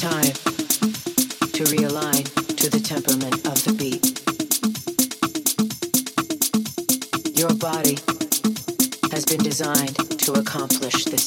Time to realign to the temperament of the beat. Your body has been designed to accomplish this.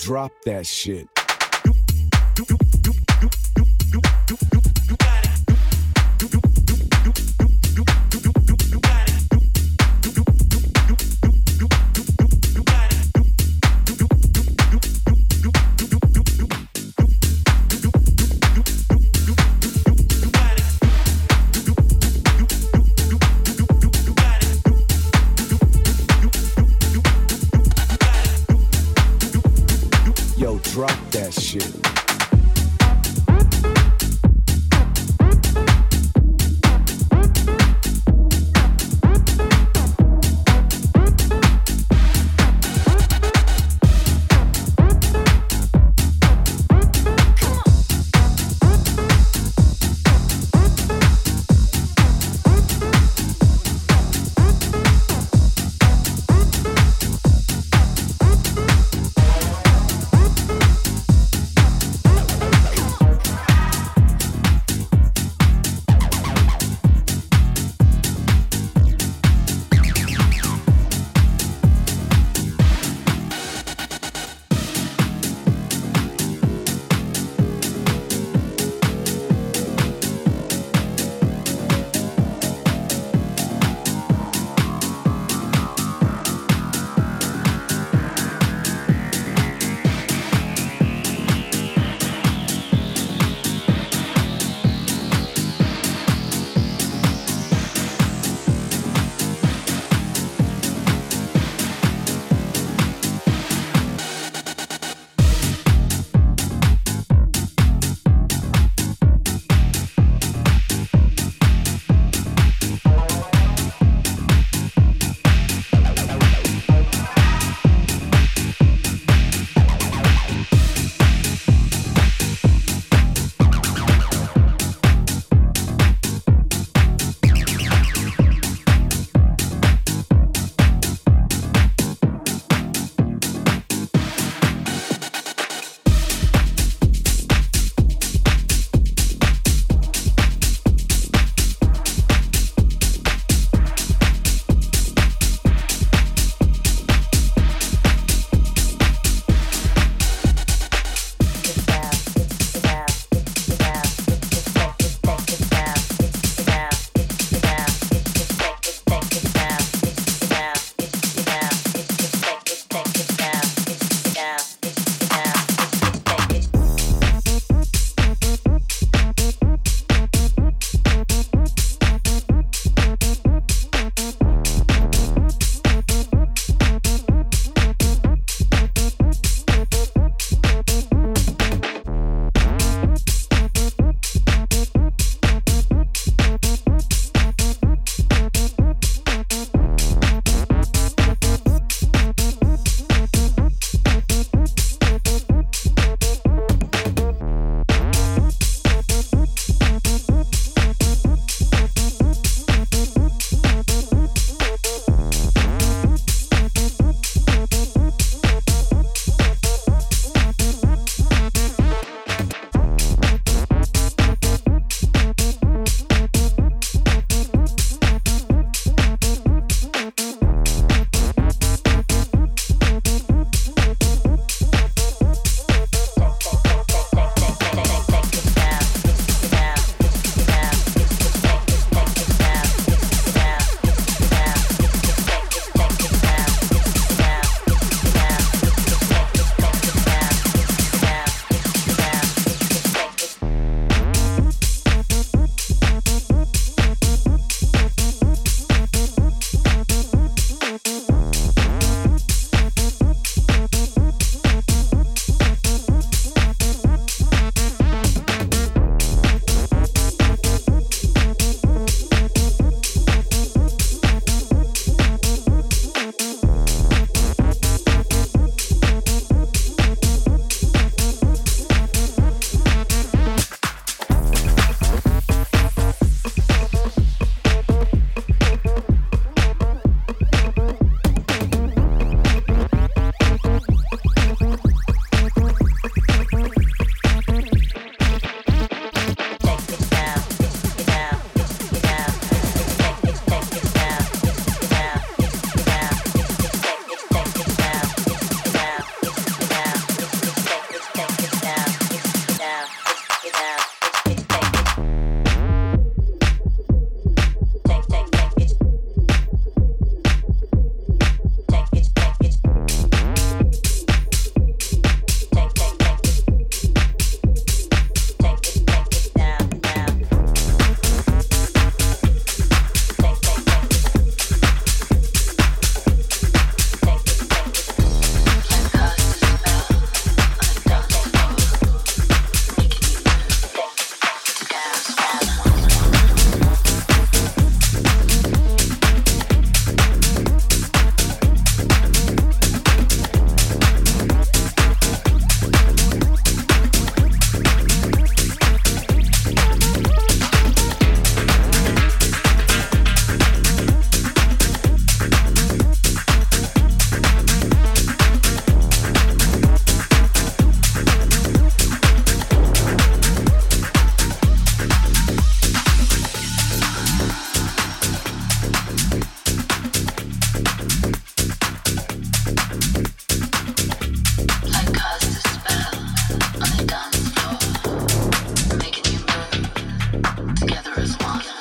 Drop that shit. together as one.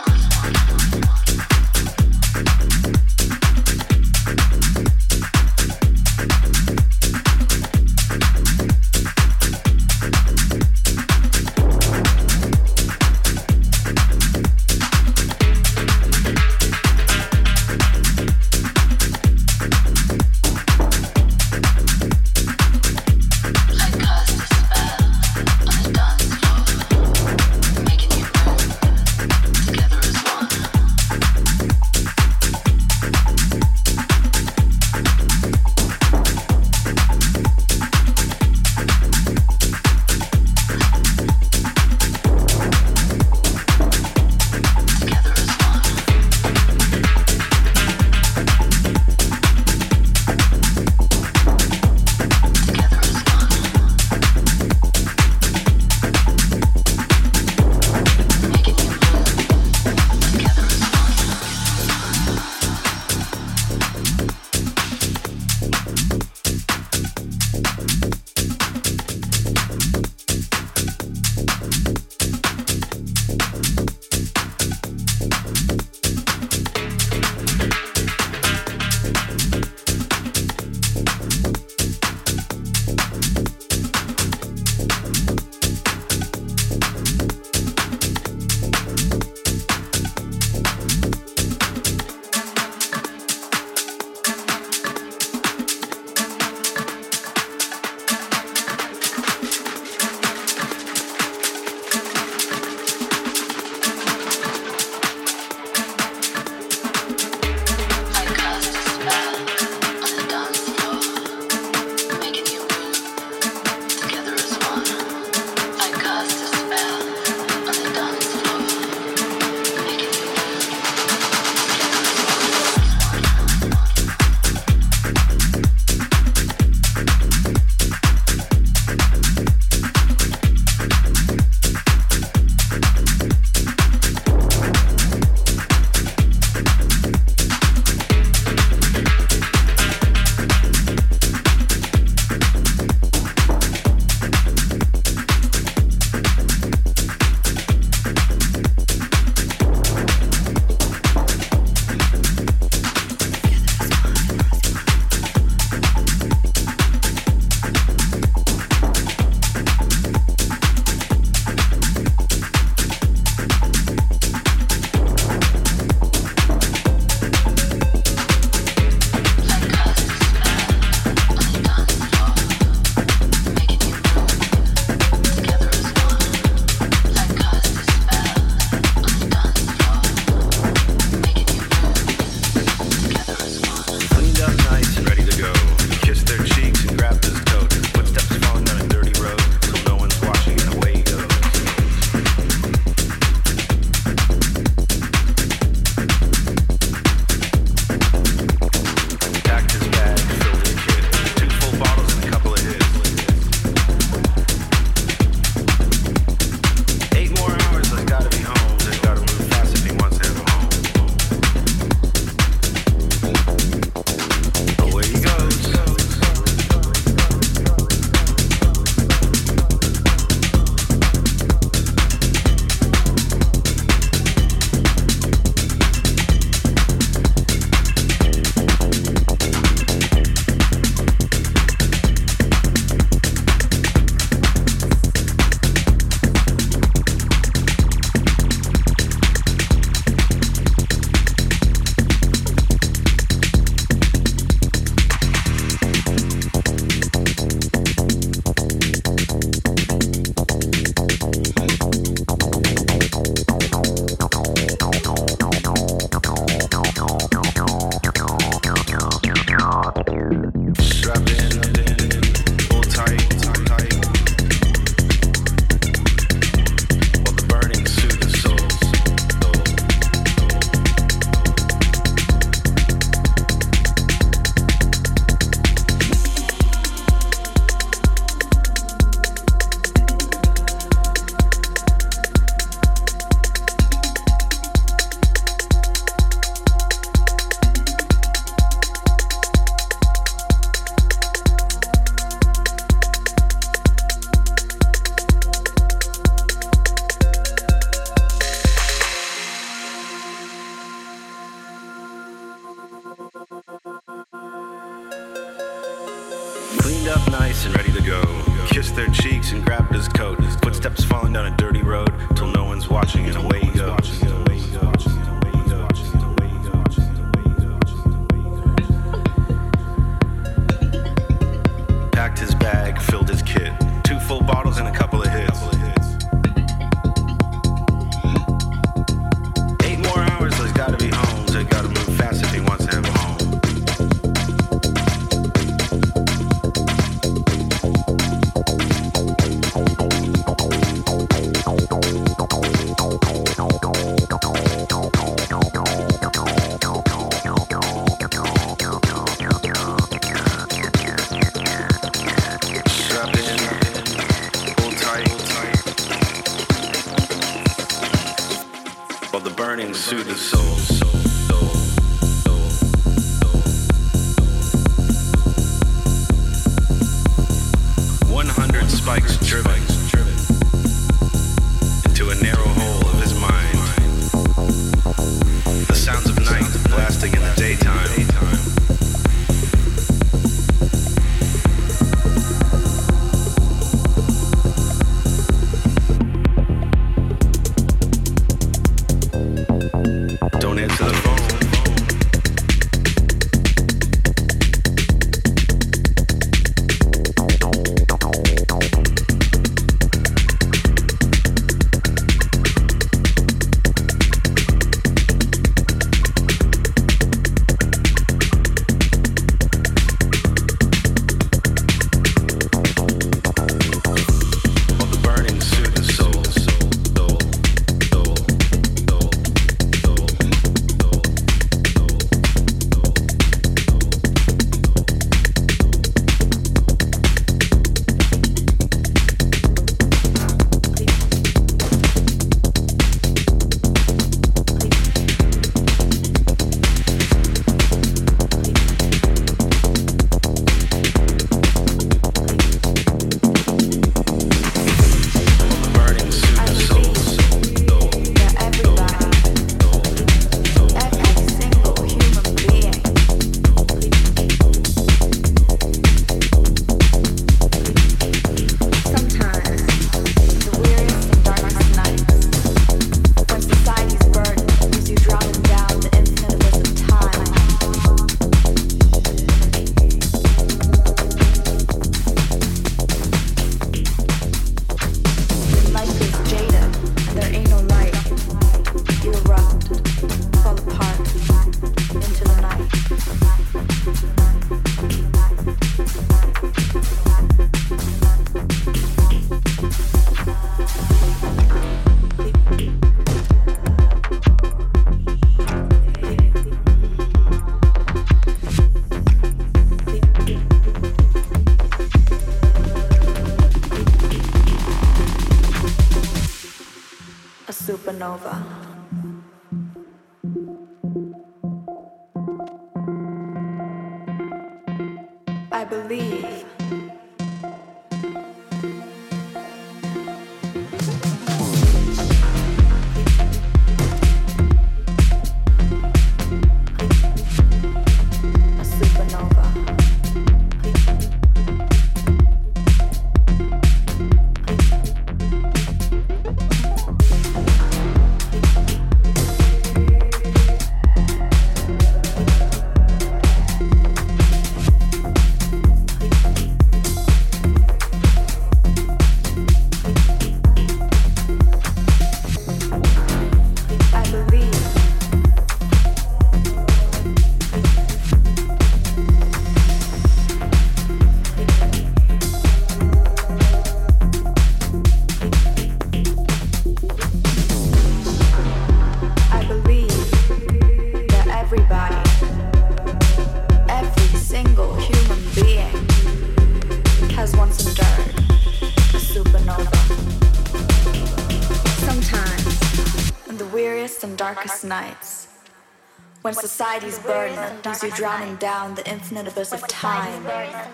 Society's burden leaves you drowning down the infinite abyss of time.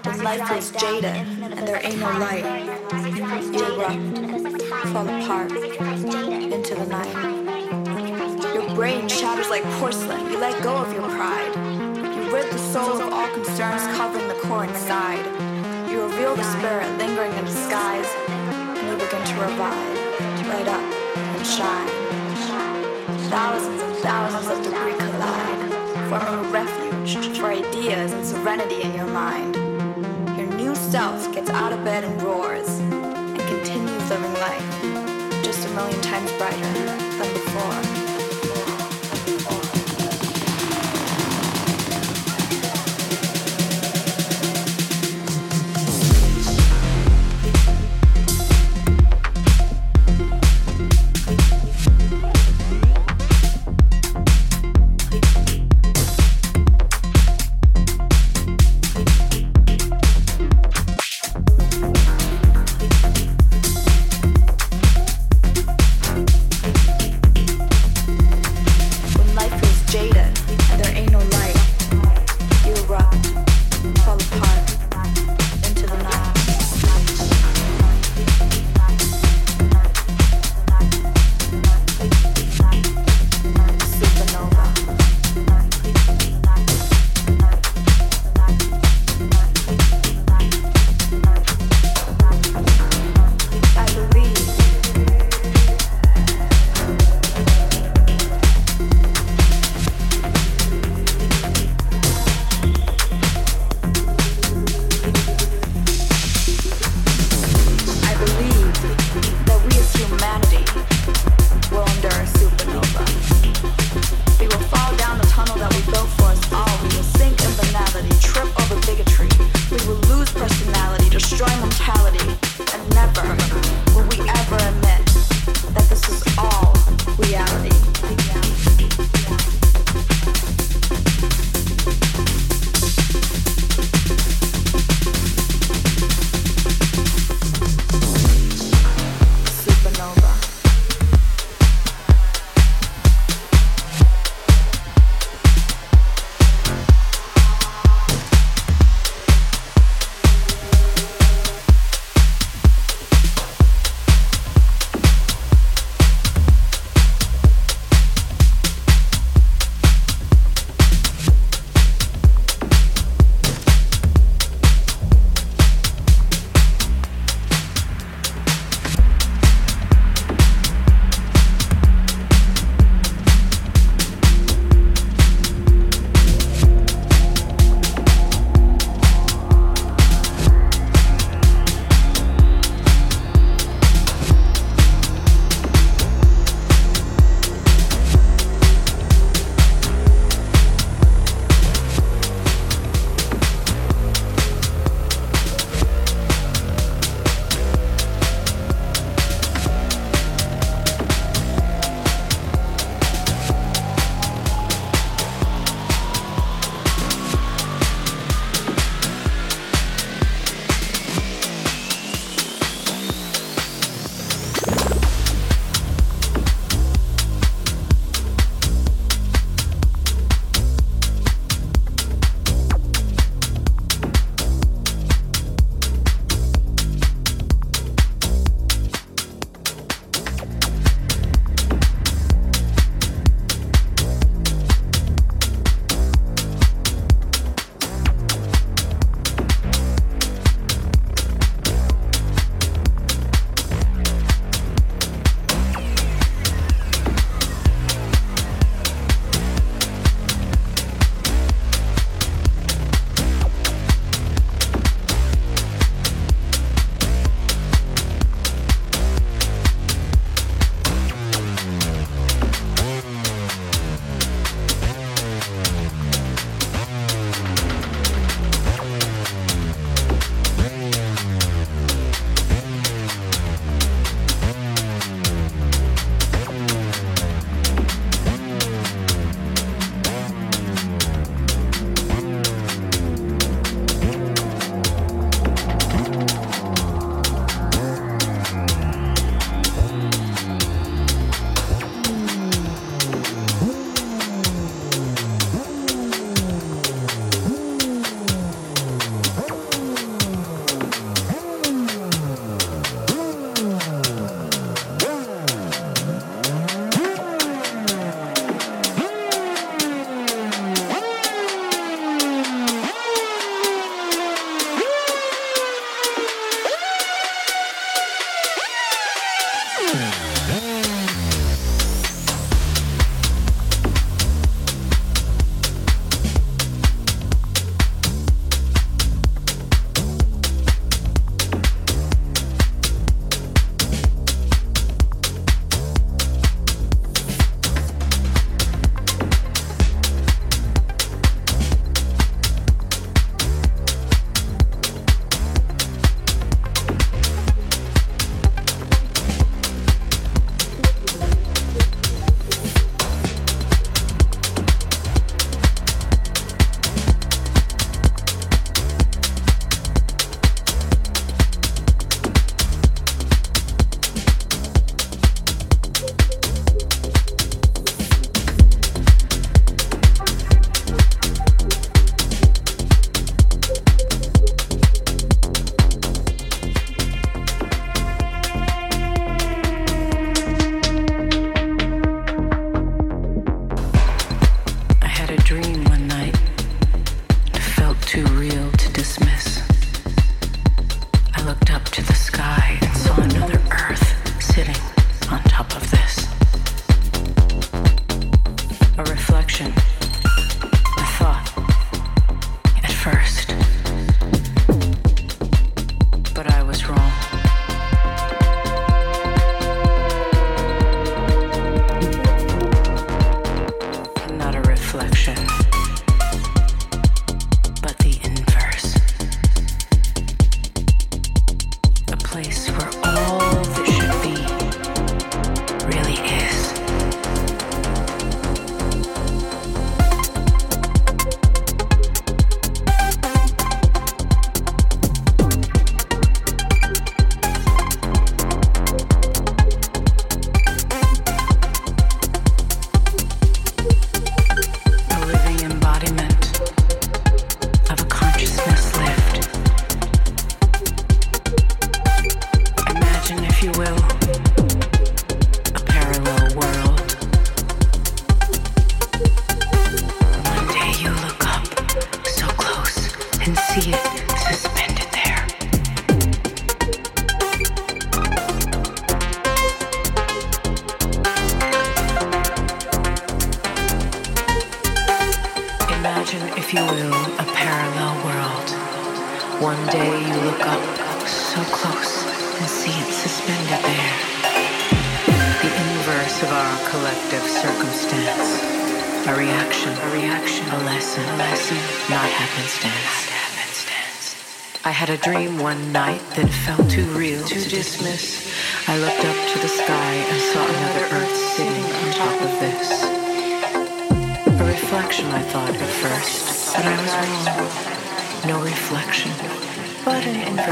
When life feels jaded and there ain't no light, you erupt, fall apart into the night. Your brain shatters like porcelain. You let go of your pride. You rid the soul of all concerns covering the core inside. You reveal the spirit lingering in skies, and you begin to revive, light up, and shine. Thousands and thousands of debris collide, forming a refuge for ideas and serenity in your mind. Your new self gets out of bed and roars, and continues living life, just a million times brighter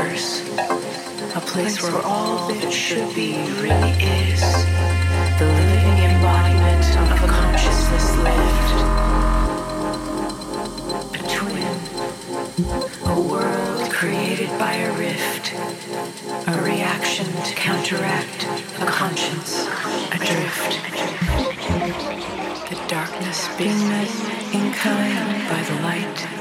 universe, a place where all that should be really is the living embodiment of a consciousness lived. A twin, a world created by a rift, a reaction to counteract a conscience adrift. The darkness being met in kind by the light.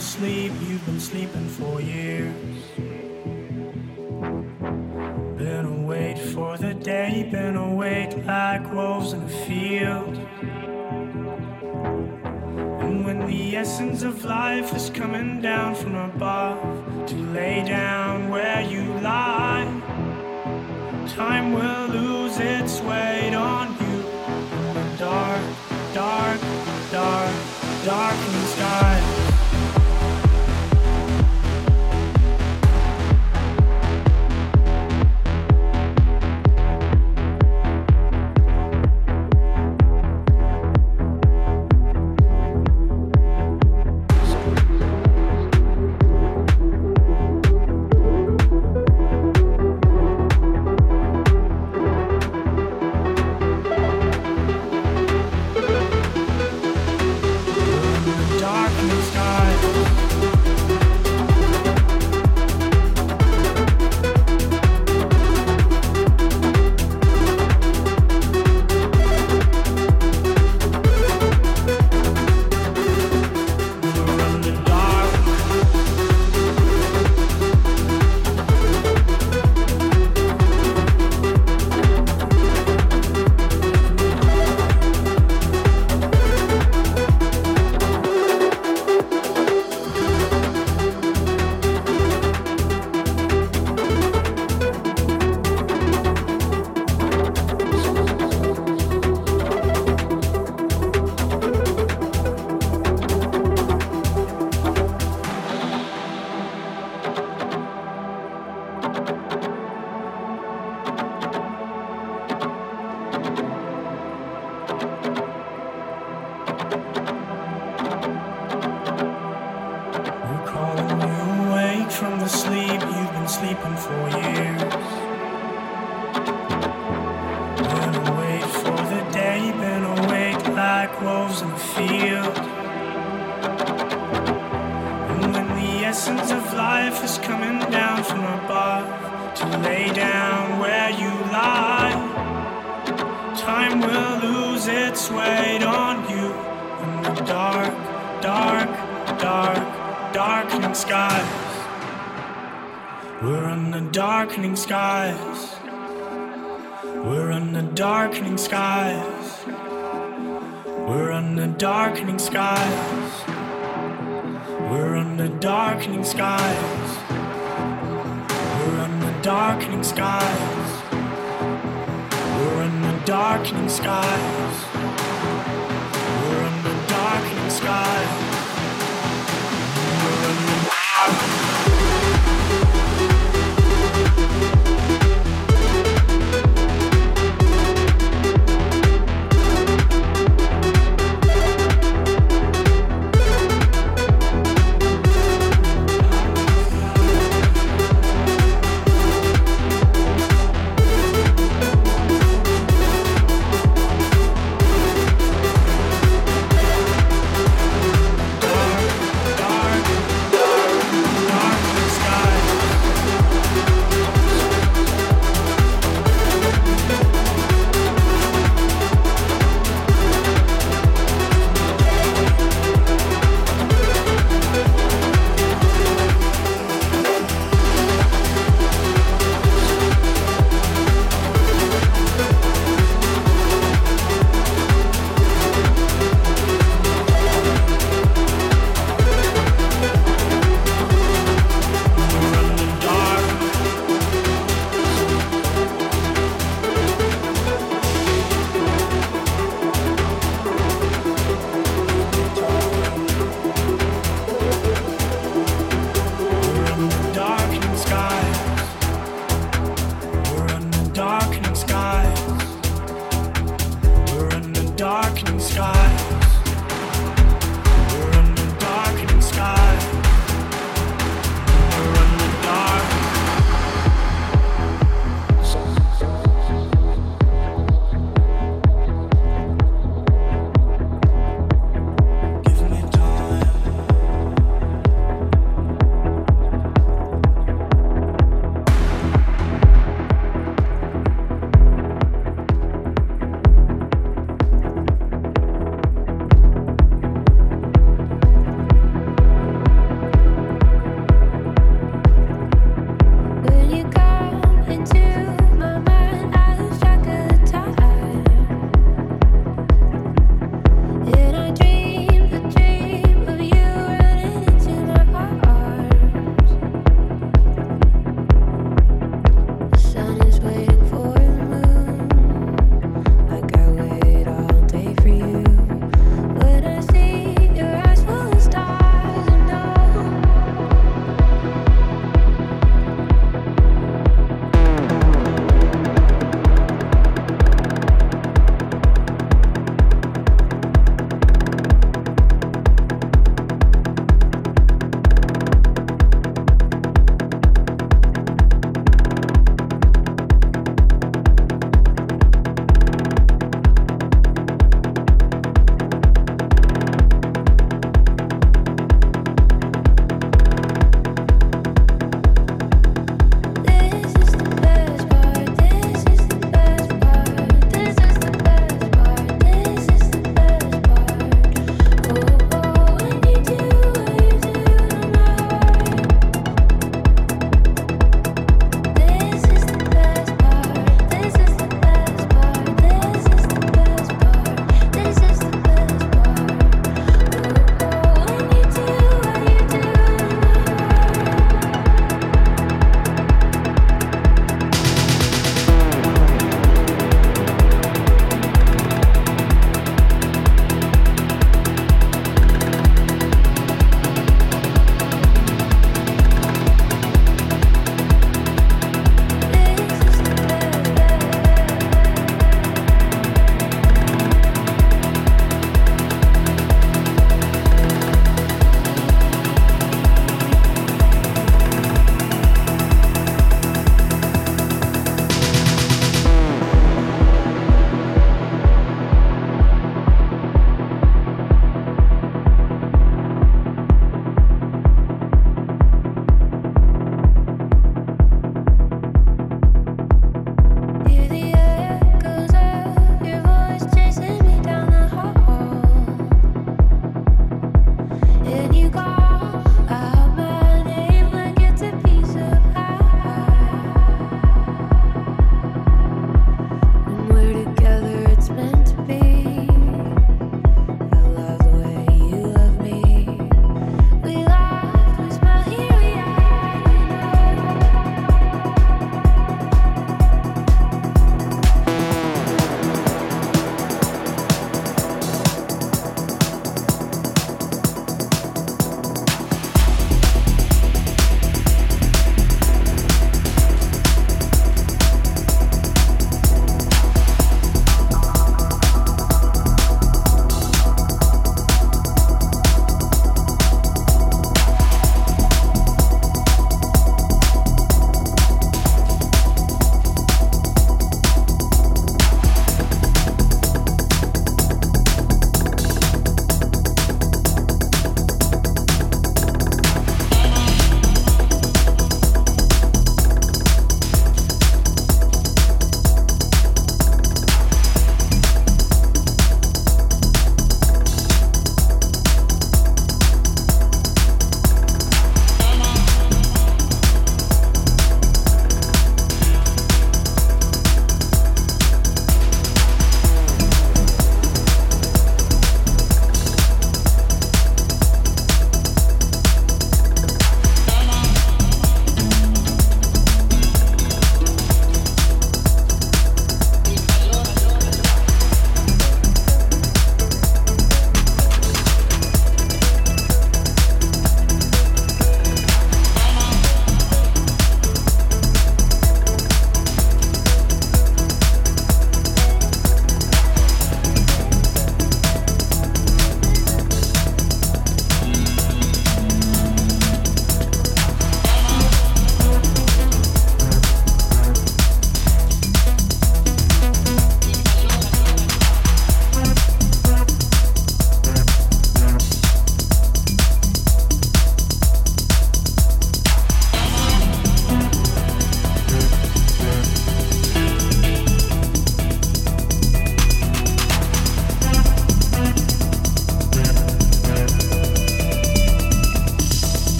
sleep, you've been sleeping for years. Been awake for the day, been awake like wolves in a field. And when the essence of life is coming down from above to lay down where you lie, time will lose its weight on you. Dark, dark, dark, dark in sky. life is coming down from above to lay down where you lie. Time will lose its weight on you in the dark, dark, dark, darkening skies. We're under darkening skies. We're under darkening skies. We're under darkening skies. We're under darkening skies. We're under darkening skies. We're under darkening skies. We're under darkening skies. We're under darkening skies.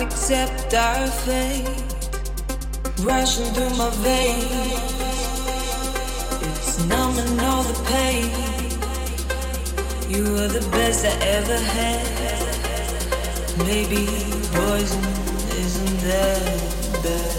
Accept our fate rushing through my veins. It's numbing all the pain. You were the best I ever had. Maybe poison isn't that bad.